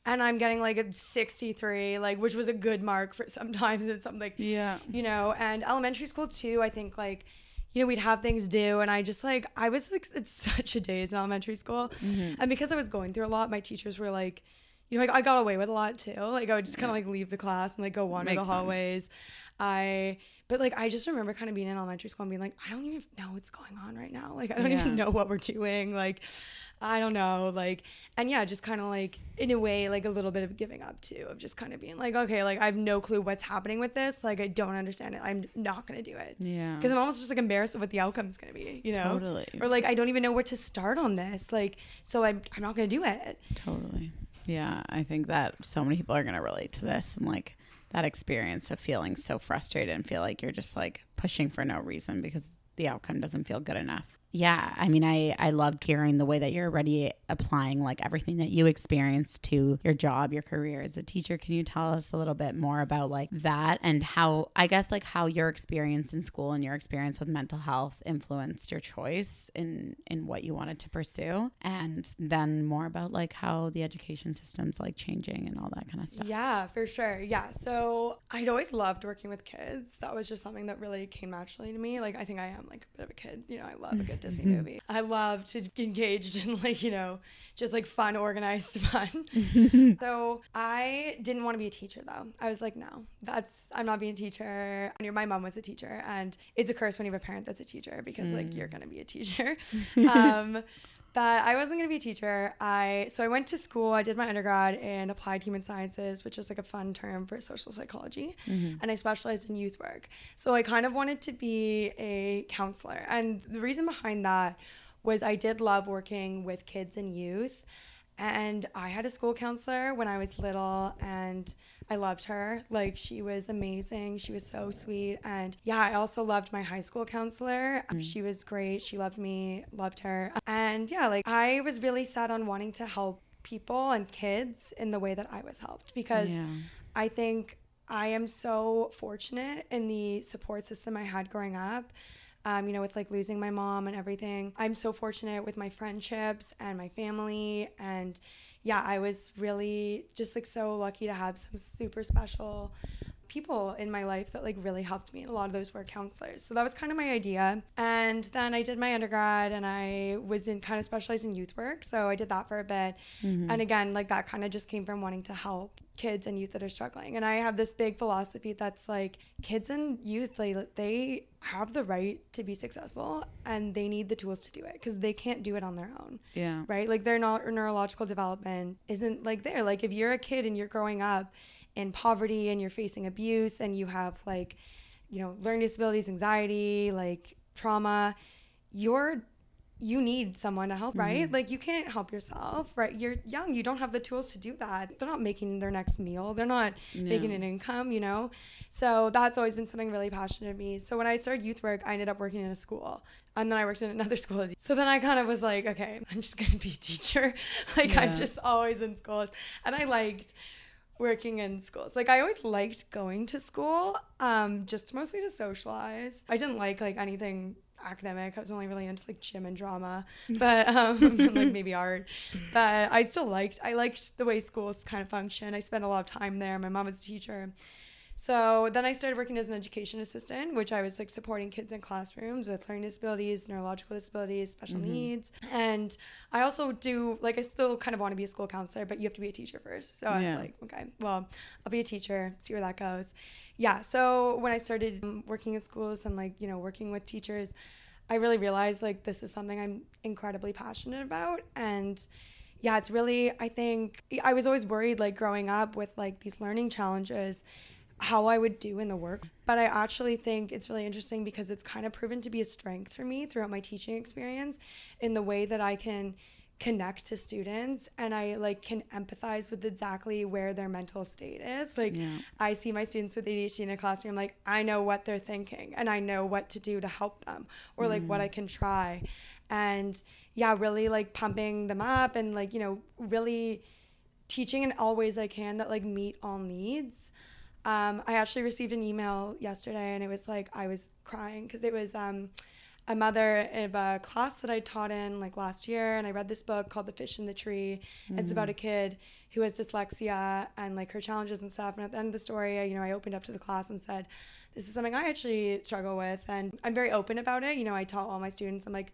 and I'm getting like a 63, like which was a good mark for <laughs> sometimes it's something like yeah, you know, and elementary school too. I think like you know we'd have things due, and I just like I was like it's <laughs> such a daze in elementary school, mm-hmm. and because I was going through a lot, my teachers were like. You know, like I got away with a lot too. Like I would just kind of like leave the class and like go wander the hallways. Sense. I but like I just remember kind of being in elementary school and being like, I don't even know what's going on right now. Like I don't yeah. even know what we're doing. Like I don't know. Like and yeah, just kind of like in a way like a little bit of giving up too of just kind of being like, okay, like I have no clue what's happening with this. Like I don't understand it. I'm not gonna do it. Yeah. Because I'm almost just like embarrassed of what the outcome's gonna be. You know. Totally. Or like I don't even know where to start on this. Like so I'm I'm not gonna do it. Totally. Yeah, I think that so many people are gonna relate to this and like that experience of feeling so frustrated and feel like you're just like pushing for no reason because the outcome doesn't feel good enough yeah i mean i i loved hearing the way that you're already applying like everything that you experienced to your job your career. As a teacher can you tell us a little bit more about like that and how i guess like how your experience in school and your experience with mental health influenced your choice in in what you wanted to pursue? And then more about like how the education system's like changing and all that kind of stuff. Yeah for sure. Yeah so i'd always loved working with kids. That was just something that really came naturally to me. Like i think i am like a bit of a kid. You know i love a Disney mm-hmm. movie. I love to be engaged in like, you know, just like fun, organized <laughs> fun. <laughs> so I didn't want to be a teacher though. I was like, no, that's, I'm not being a teacher. My mom was a teacher and it's a curse when you have a parent that's a teacher because mm. like you're mm. going to be a teacher. <laughs> um, but I wasn't going to be a teacher. I so I went to school. I did my undergrad in applied human sciences, which is like a fun term for social psychology, mm-hmm. and I specialized in youth work. So I kind of wanted to be a counselor, and the reason behind that was I did love working with kids and youth. And I had a school counselor when I was little, and I loved her. Like, she was amazing. She was so sweet. And yeah, I also loved my high school counselor. Mm. She was great. She loved me, loved her. And yeah, like, I was really set on wanting to help people and kids in the way that I was helped because yeah. I think I am so fortunate in the support system I had growing up um, you know, with like losing my mom and everything. I'm so fortunate with my friendships and my family. And yeah, I was really just like so lucky to have some super special people in my life that like really helped me. And a lot of those were counselors. So that was kind of my idea. And then I did my undergrad and I was in kind of specialized in youth work. So I did that for a bit. Mm-hmm. And again, like that kind of just came from wanting to help kids and youth that are struggling. And I have this big philosophy that's like kids and youth, like they have the right to be successful and they need the tools to do it because they can't do it on their own. Yeah. Right? Like their neurological development isn't like there. Like if you're a kid and you're growing up in poverty and you're facing abuse and you have like, you know, learning disabilities, anxiety, like trauma, you're you need someone to help, right? Mm-hmm. Like you can't help yourself, right? You're young, you don't have the tools to do that. They're not making their next meal, they're not making an income, you know? So that's always been something really passionate to me. So when I started youth work, I ended up working in a school. And then I worked in another <laughs> school. So then I kind of was like, okay, I'm just going to be a teacher. <laughs> like yeah. I'm just always in schools. And I liked working in schools. Like I always liked going to school, um, just mostly to socialize. I didn't like like anything academic. I was only really into like gym and drama, <laughs> but um, <laughs> like maybe art. But I still liked I liked the way schools kind of function. I spent a lot of time there. My mom was a teacher. So then I started working as an education assistant, which I was like supporting kids in classrooms with learning disabilities, neurological disabilities, special mm-hmm. needs. And I also do, like, I still kind of want to be a school counselor, but you have to be a teacher first. So I was like, okay, well, I'll be a teacher, see where that goes. Yeah. So when I started working in schools and like, you know, working with teachers, I really realized like this is something I'm incredibly passionate about. And yeah, it's really, I think I was always worried like growing up with like these learning challenges how I would do in the work. But I actually think it's really interesting because it's kind of proven to be a strength for me throughout my teaching experience in the way that I can connect to students and I like can empathize with exactly where their mental state is. Like yeah. I see my students with ADHD in a classroom like I know what they're thinking and I know what to do to help them or like what I mm. can try. And yeah, really like pumping them up and like, you know, really teaching in all ways I can that like meet all needs. Um, I actually received an email yesterday and it was like I was crying because it was um, a mother of a class that I taught in like last year and I read this book called The Fish in the Tree. Mm-hmm. It's about a kid who has dyslexia and like her challenges and stuff. And at the end of the story, you know, I opened up to the class and said, this is something I actually struggle with. And I'm very open about it. You know, I tell all my students, I'm like,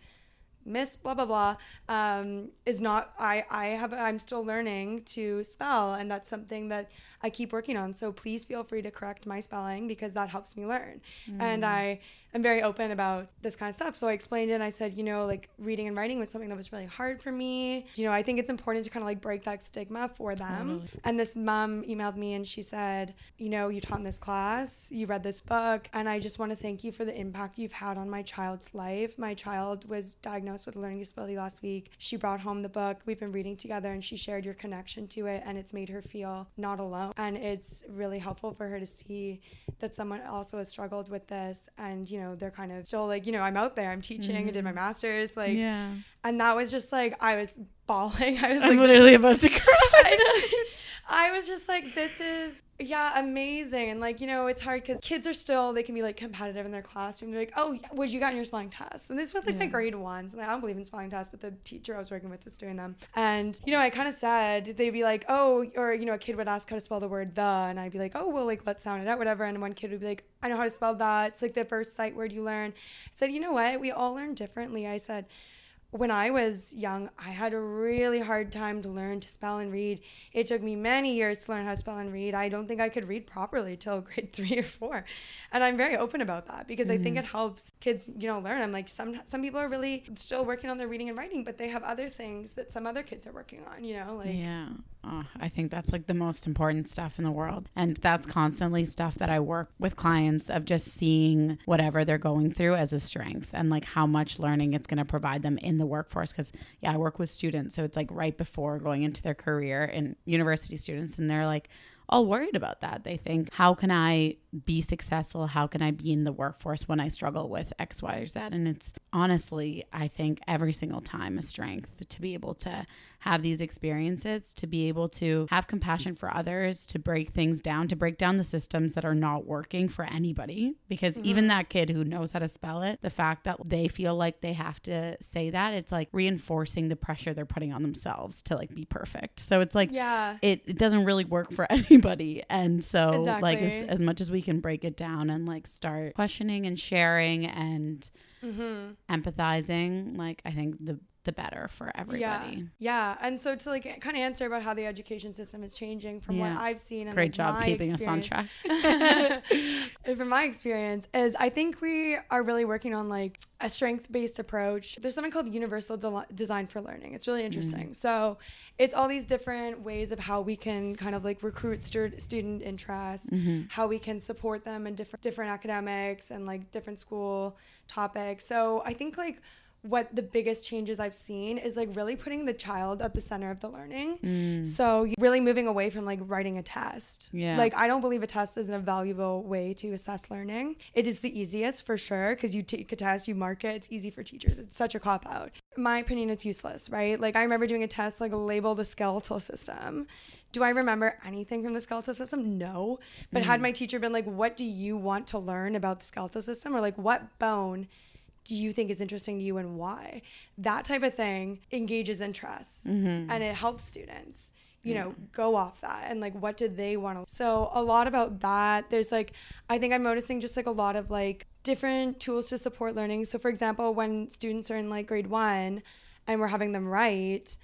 miss blah blah blah um, is not i i have i'm still learning to spell and that's something that i keep working on so please feel free to correct my spelling because that helps me learn mm. and i am very open about this kind of stuff so i explained it and i said you know like reading and writing was something that was really hard for me you know i think it's important to kind of like break that stigma for them totally. and this mom emailed me and she said you know you taught in this class you read this book and i just want to thank you for the impact you've had on my child's life my child was diagnosed diagnosed with a learning disability last week. She brought home the book. We've been reading together and she shared your connection to it and it's made her feel not alone. And it's really helpful for her to see that someone also has struggled with this and, you know, they're kind of still like, you know, I'm out there, I'm teaching, mm-hmm. I did my mm-hmm. master's. Like, yeah. And that was just like, I was bawling. <laughs> I was I'm like, literally <laughs> about to cry. I, was just like, this is yeah, amazing. And like, you know, it's hard because kids are still, they can be like competitive in their classroom. They're like, oh, what you got in your spelling test? And this was like yeah. my grade ones. And like, I don't believe in spelling tests, but the teacher I was working with was doing them. And, you know, I kind of said, they'd be like, oh, or, you know, a kid would ask how to spell the word the. And I'd be like, oh, well, like, let's sound it out, whatever. And one kid would be like, I know how to spell that. It's like the first sight word you learn. I said, you know what? We all learn differently. I said, when I was young, I had a really hard time to learn to spell and read. It took me many years to learn how to spell and read. I don't think I could read properly till <laughs> grade three or four. And I'm very open about that because mm-hmm. I think mm-hmm. it helps kids, you know, learn. I'm like, some some people are really still working on their reading and writing, but they have other things that some other kids are working on, you know, like Yeah. Oh, I think that's like the most important stuff in the world. And that's constantly stuff that I work with clients of just seeing whatever they're going through as a strength and like how much learning it's going to provide them in the workforce. Because, yeah, I work with students. So it's like right before going into their career and university students. And they're like, all worried about that. They think, how can I be successful? How can I be in the workforce when I struggle with X, Y, or Z? And it's honestly, I think every single time a strength to be able to have these experiences, to be able to have compassion for others, to break things down, to break down the systems that are not working for anybody. Because mm-hmm. even that kid who knows how to spell it, the fact that they feel like they have to say that, it's like reinforcing the pressure they're putting on themselves to like be perfect. So it's like, yeah, it, it doesn't really work for <laughs> anybody. And so, exactly. like, as, as much as we can break it down and like start questioning and sharing and mm-hmm. empathizing, like, I think the the better for everybody. Yeah. yeah. And so to like kind of answer about how the education system is changing from yeah. what I've seen and great like job keeping us on track. <laughs> <laughs> and from my experience is I think we are really working on like a strength-based approach. There's something called universal de- design for learning. It's really interesting. Mm. So it's all these different ways of how we can kind of like recruit stu- student interest, mm-hmm. how we can support them in different different academics and like different school topics. So I think like what the biggest changes I've seen is like really putting the child at the center of the learning. Mm. So really moving away from like writing a test. Yeah. Like I don't believe a test is a valuable way to assess learning. It is the easiest for sure because you take a test, you mark it, it's easy for teachers. It's such a cop out. In my opinion, it's useless, right? Like I remember doing a test like label the skeletal system. Do I remember anything from the skeletal system? No. But mm. had my teacher been like, what do you want to learn about the skeletal system? Or like what bone do you think is interesting to you and why? That type of thing engages interest mm-hmm. and it helps students. you know, go off that and like what did they want to. So a lot about that. There's like, I think I'm noticing just like a lot of like different tools to support learning. So for example, when students are in like grade one and we're having them write,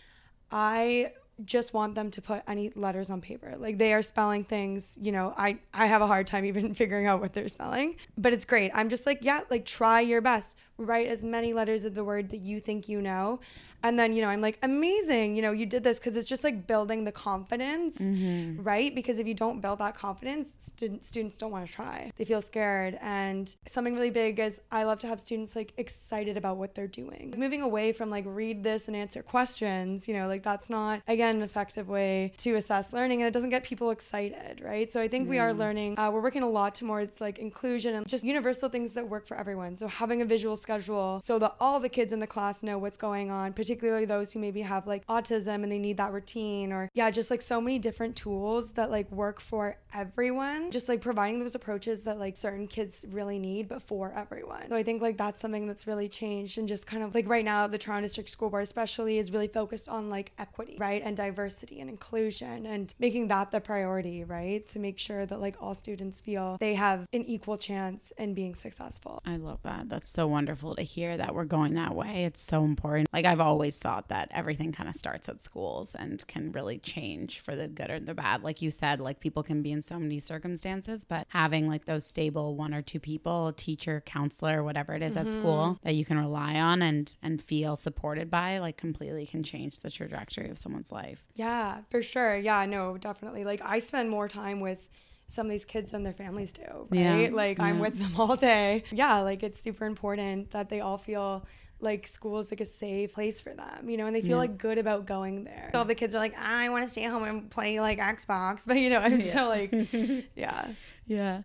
I just want them to put any letters on paper. Like they are spelling things, you know, I I have a hard time even <laughs> figuring out what they're spelling, but it's great. I'm just like, yeah, like try your best. Write as many letters of the word that you think you know. And then, you know, I'm like, amazing, you know, you did this because it's just like building the confidence, mm-hmm. right? Because if you don't build that confidence, st- students don't want to try. They feel scared. And something really big is I love to have students like excited about what they're doing. Moving away from like read this and answer questions, you know, like that's not, again, an effective way to assess learning and it doesn't get people excited, right? So I think mm. we are learning, uh, we're working a lot towards like inclusion and just universal things that work for everyone. So having a visual schedule so that all the kids in the class know what's going on, particularly those who maybe have like autism and they need that routine or yeah, just like so many different tools that like work for everyone. Just like providing those approaches that like certain kids really need, but for everyone. So I think like that's something that's really changed and just kind of like right now the Toronto District School Board especially is really focused on like equity, right? And diversity and inclusion and making that the priority, right? To make sure that like all students feel they have an equal chance in being successful. I love that. That's so wonderful to hear that we're going that way. It's so important. Like I've always thought thought that everything kind of starts at schools and can really change for the good or the bad. Like you said, like people can be in so many circumstances, but having like those stable one or two people, teacher, counselor, whatever it is mm-hmm. at school that you can rely on and and feel supported by, like completely can change the trajectory of someone's life. Yeah, for sure. Yeah, no, definitely. Like I spend more time with some of these kids and their families do, right? Yeah, like yeah. I'm with them <laughs> all day. Yeah, like it's super important that they all feel like school is like a safe place for them, you know, and they feel yeah. like good about going there. So the kids are like, I want to stay home and play like Xbox, <laughs> but you know, I'm yeah. still like, <laughs> yeah, yeah.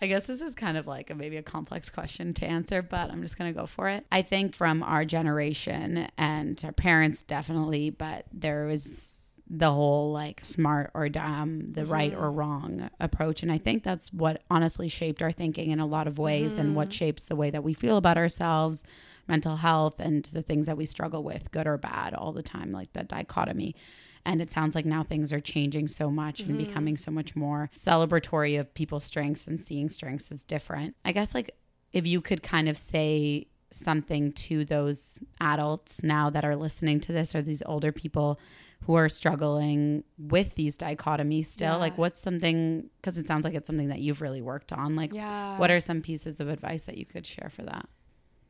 I guess this is kind of like a, maybe a complex question to answer, but I'm just going to go for it. I think from our generation and our parents definitely, but there was the whole like smart or dumb, the mm-hmm. right or wrong approach. And I think that's what honestly shaped our thinking in a lot of ways mm-hmm. and what mm-hmm. shapes the way that we feel about ourselves, mental health, and the things that we struggle with, good or bad, all the time, like that dichotomy. And it sounds like now things are changing so much mm-hmm. and becoming so much more celebratory of people's strengths and seeing strengths as different. I guess, like, if you could kind of say something to those adults now that are listening to this or these older people who are struggling with these dichotomies still yeah. like what's something because it sounds like it's something that you've really worked on like yeah. what are some pieces of advice that you could share for that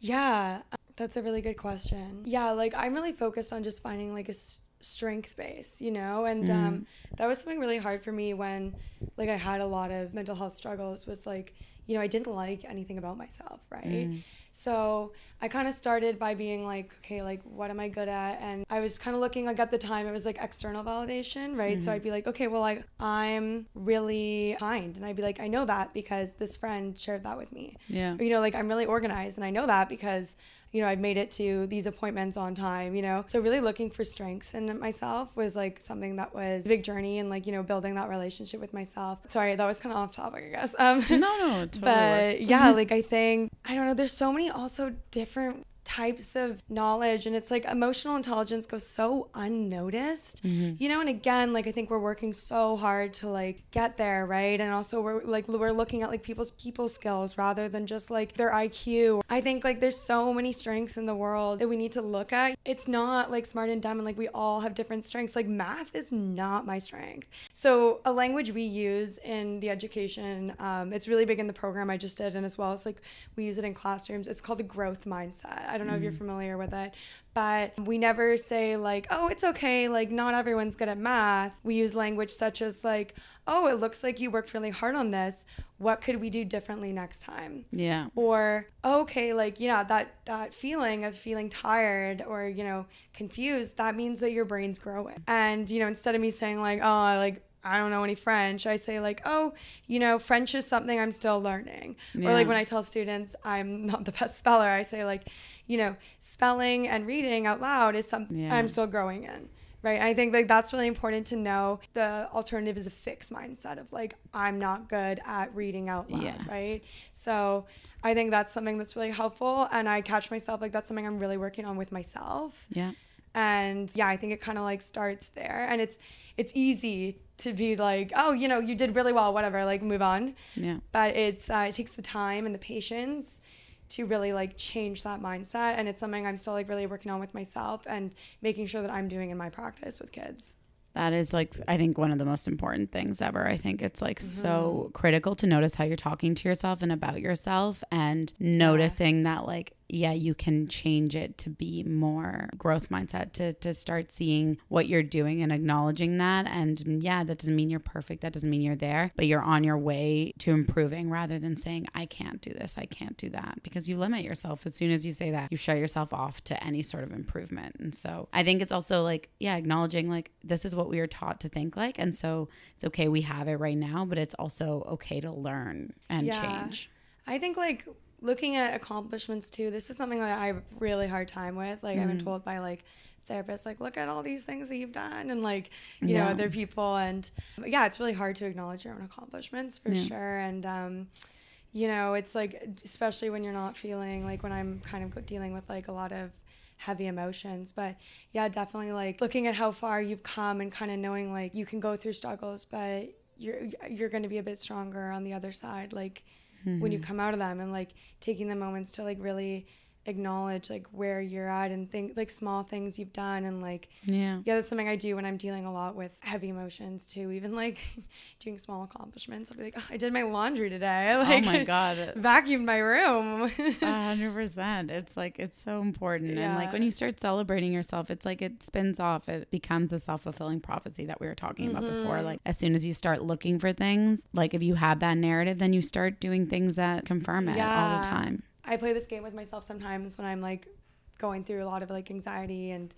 yeah that's a really good question yeah like i'm really focused on just finding like a s- strength base you know and mm. um, that was something really hard for me when like i had a lot of mental health struggles was like you know, I didn't like anything about myself, right? Mm. So I kind of started by being like, okay, like what am I good at? And I was kind of looking like at the time it was like external validation, right? Mm. So I'd be like, okay, well, like I'm really kind, and I'd be like, I know that because this friend shared that with me. Yeah. Or, you know, like I'm really organized, and I know that because you know, I've made it to these appointments on time, you know. So really looking for strengths in myself was like something that was a big journey and like, you know, building that relationship with myself. Sorry, that was kind of off topic, I guess. Um, no, no, totally <laughs> but works. yeah, <laughs> like I think, I don't know, there's so many also different types of knowledge and it's like emotional intelligence goes so unnoticed. Mm-hmm. you know and again like i think we're working so hard to like get there right? And also we're like we're looking at like people's people skills rather than just like their iq i think like there's so many strengths in the world that we need to look at. It's not like smart and dumb and like we all have different strengths. Like math is not my strength. So a language we use in the education um, it's really big in the program i just did and as well as like we use it in classrooms. It's called the growth mindset I don't know mm if you're mm. familiar with it, but we never say like, oh, it's okay, like not everyone's good at math. We use language such as like, oh, it looks like you worked really hard on this. What could we do differently next time? Yeah. Or okay, like yeah, that that feeling of feeling tired or you know confused, that means that your brain's growing. And you know, instead of me saying like, oh, like I don't know any French, I say like, oh, you know, French is something I'm still learning. Yeah. Or like when I tell students I'm not the best speller, I say like, you know, spelling and reading out loud is something yeah. I'm still growing in. Right. I think like that's really important to know. The alternative is a fixed mindset of like, I'm not good at reading out loud. Yes. Right. So I think that's something that's really helpful. And I catch myself like that's something I'm really working on with myself. Yeah And yeah, I think it kind of like starts there. And it's it's easy to be like, oh, you know, you did really well, whatever, like move on. Yeah. But it's uh, it takes the time and the patience to really like change that mindset and it's something I'm still like really working on with myself and making sure that I'm doing in my practice with kids. That is like I think one of the most important things ever. I think it's like mm-hmm. so critical to notice how you're talking to yourself and about yourself and noticing yeah. that like yeah, you can change it to be more growth mindset to to start seeing what you're doing and acknowledging that. And yeah, that doesn't mean you're perfect. That doesn't mean you're there, but you're on your way to improving rather than saying, I can't do this, I can't do that. Because you limit yourself as soon as you say that, you shut yourself off to any sort of improvement. And so I think it's also like, yeah, acknowledging like this is what we are taught to think like. And so it's okay we have it right now, but it's also okay to learn and yeah. change. I think like looking at accomplishments too, this is something that I have really hard time with. Like mm. I've been mm. told by like therapists, like look at all these things that you've done, and like you yeah. know other people, and yeah, it's really hard to acknowledge your own accomplishments for yeah. sure. And um, you know, it's like especially when you're not feeling like when I'm kind of dealing with like a lot of heavy emotions but yeah definitely like looking at how far you've come and kind of knowing like you can go through struggles but you're you're going to be a bit stronger on the other side like mm-hmm. when you mm-hmm. come out of them and like taking the moments to like really acknowledge like where you're at and think like small things you've done and like yeah. yeah that's something i do when i'm dealing a lot with heavy emotions too even like <laughs> doing small accomplishments. I'll be like oh, i did my laundry today. Like oh my <laughs> god. vacuumed my room. 100% <laughs> it's like it's so important. Yeah. and like when you start celebrating yourself it's like it spins off it becomes a self-fulfilling prophecy that we were talking mm-hmm. about before. Like as soon as you start looking for things like if you have that narrative then you start doing things that confirm it yeah. all the time I play this game with myself sometimes when I'm like going through a lot of like anxiety and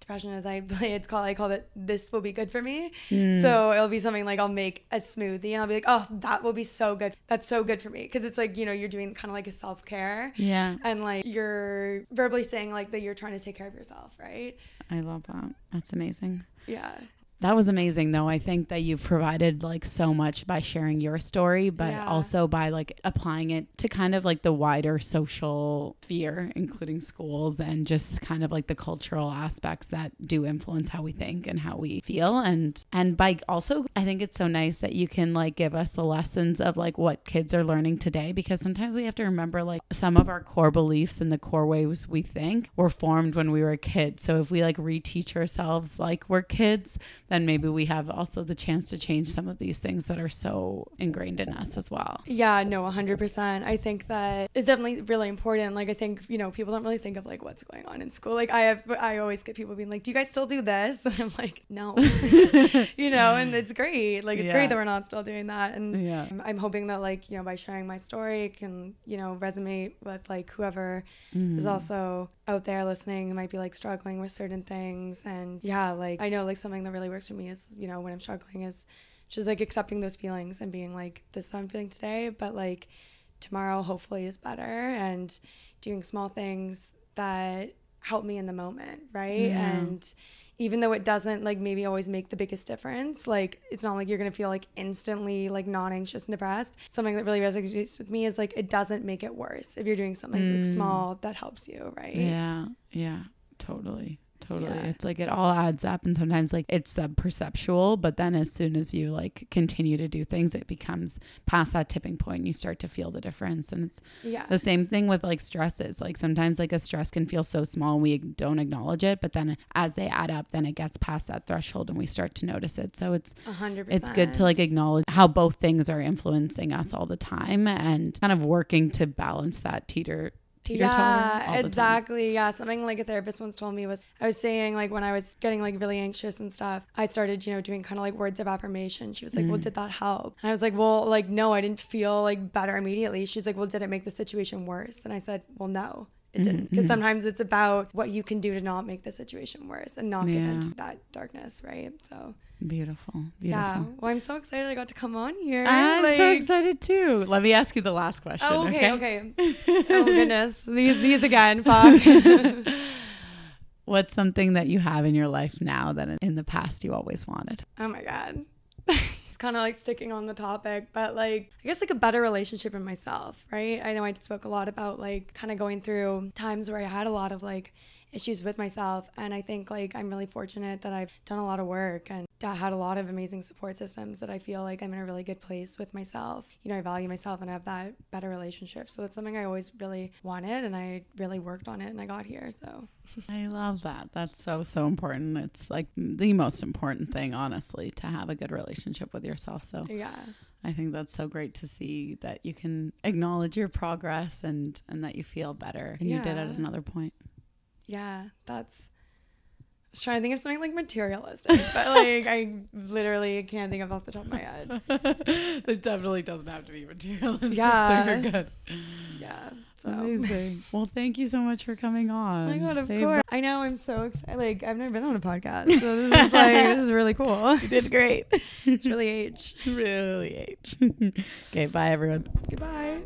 depression as I <laughs> play it's called I call it this will be good for me. Mm. So it'll be something like I'll make a smoothie and I'll be like, "Oh, that will be so good. That's so good for me." Cuz it's like, you know, you're doing kind of like a self-care. Yeah. And like you're verbally saying like that you're trying to take care of yourself, right? I love that. That's amazing. Yeah. That was amazing though. I think that you've provided like so much by sharing your story, but yeah. also by like applying it to kind of like the wider social sphere, including schools and just kind of like the cultural aspects that do influence how we think and how we feel. And and by also I think it's so nice that you can like give us the lessons of like what kids are learning today because sometimes we have to remember like some of our core beliefs and the core ways we think were formed when we were kids. So if we like reteach ourselves like we're kids, then maybe we have also the chance to change some of these things that are so ingrained in us as well. Yeah, no, 100%. I think that is definitely really important. Like, I think, you know, people don't really think of like what's going on in school. Like, I have, I always get people being like, do you guys still do this? <laughs> And I'm like, no, <laughs> you know, and it's great. Like, it's yeah. great that we're not still doing that. And yeah. I'm hoping that, like, you know, by sharing my story can, you know, resonate with like whoever mm. is also out there listening who might be like struggling with certain things. And yeah, like, I know like something that really works for me is, you know, when I'm struggling is just like accepting those feelings and being like, this is how I'm feeling today, but like tomorrow hopefully is better and doing small things that help me in the moment, right? Yeah. And even though it doesn't like maybe always make the biggest difference, like it's not like you're gonna feel like instantly like non anxious and depressed. Something that really resonates with me is like it doesn't make it worse if you're doing something mm. like small that helps you, right? Yeah, yeah, totally totally. Yeah. it's like it all adds up and sometimes like it's sub perceptual but then as soon as you like continue to do things it becomes past that tipping point and you start to feel the difference and it's yeah. the same thing with like stresses. Like sometimes like a stress can feel so small and we don't acknowledge it but then as they add up then it gets past that threshold and we start to notice it. So it's 100% it's good to like acknowledge how both things are influencing us all the time and kind of working to balance that teeter teeter yeah exactly. Yeah something like a therapist once told me was i was saying like when i was getting like really anxious and stuff i started you know doing kind of like words of affirmation. She was like mm. well did that help? And i was like well like no i didn't feel like better immediately. She's like well did it make the situation worse? And i said well no it didn't. Because mm-hmm. sometimes it's about what you can do to not make the situation worse and not yeah. get into that darkness right? So beautiful beautiful. Yeah well i'm so excited i got to come on here. I'm like, so excited too. Let me ask you the last question oh, okay okay, okay. <laughs> oh goodness. These these again fuck. <laughs> What's something that you have in your life now that in the past you always wanted? Oh my god <laughs> kind of like sticking on the topic, but like I guess like a better relationship in myself, right? I know I spoke a lot about like kind of going through times where I had a lot of like issues with myself. And I think like I'm really fortunate that I've done a lot of work and had a lot of amazing support systems that I feel like I'm in a really good place with myself. You know, I value myself and I have that better relationship. So that's something I always really wanted and I really worked on it and I got here. So <laughs> I love that. That's so, so important. It's like the most important thing, honestly, to have a good relationship with yourself. So yeah. I think that's so great to see that you can acknowledge your progress and and that you feel better and Yeah. you did at another point. Yeah, that's. I was trying to think of something like materialistic, but like I literally can't think of off the top of my head. <laughs> it definitely doesn't have to be materialistic. Yeah. so you're good. Yeah. So. Amazing. Well, thank you so much for coming on. Oh my god, of course. I know. I'm so excited. Like I've never been on a podcast, so this is <laughs> like this is really cool. You did great. It's really age. <laughs> really age. okay, bye everyone. Goodbye.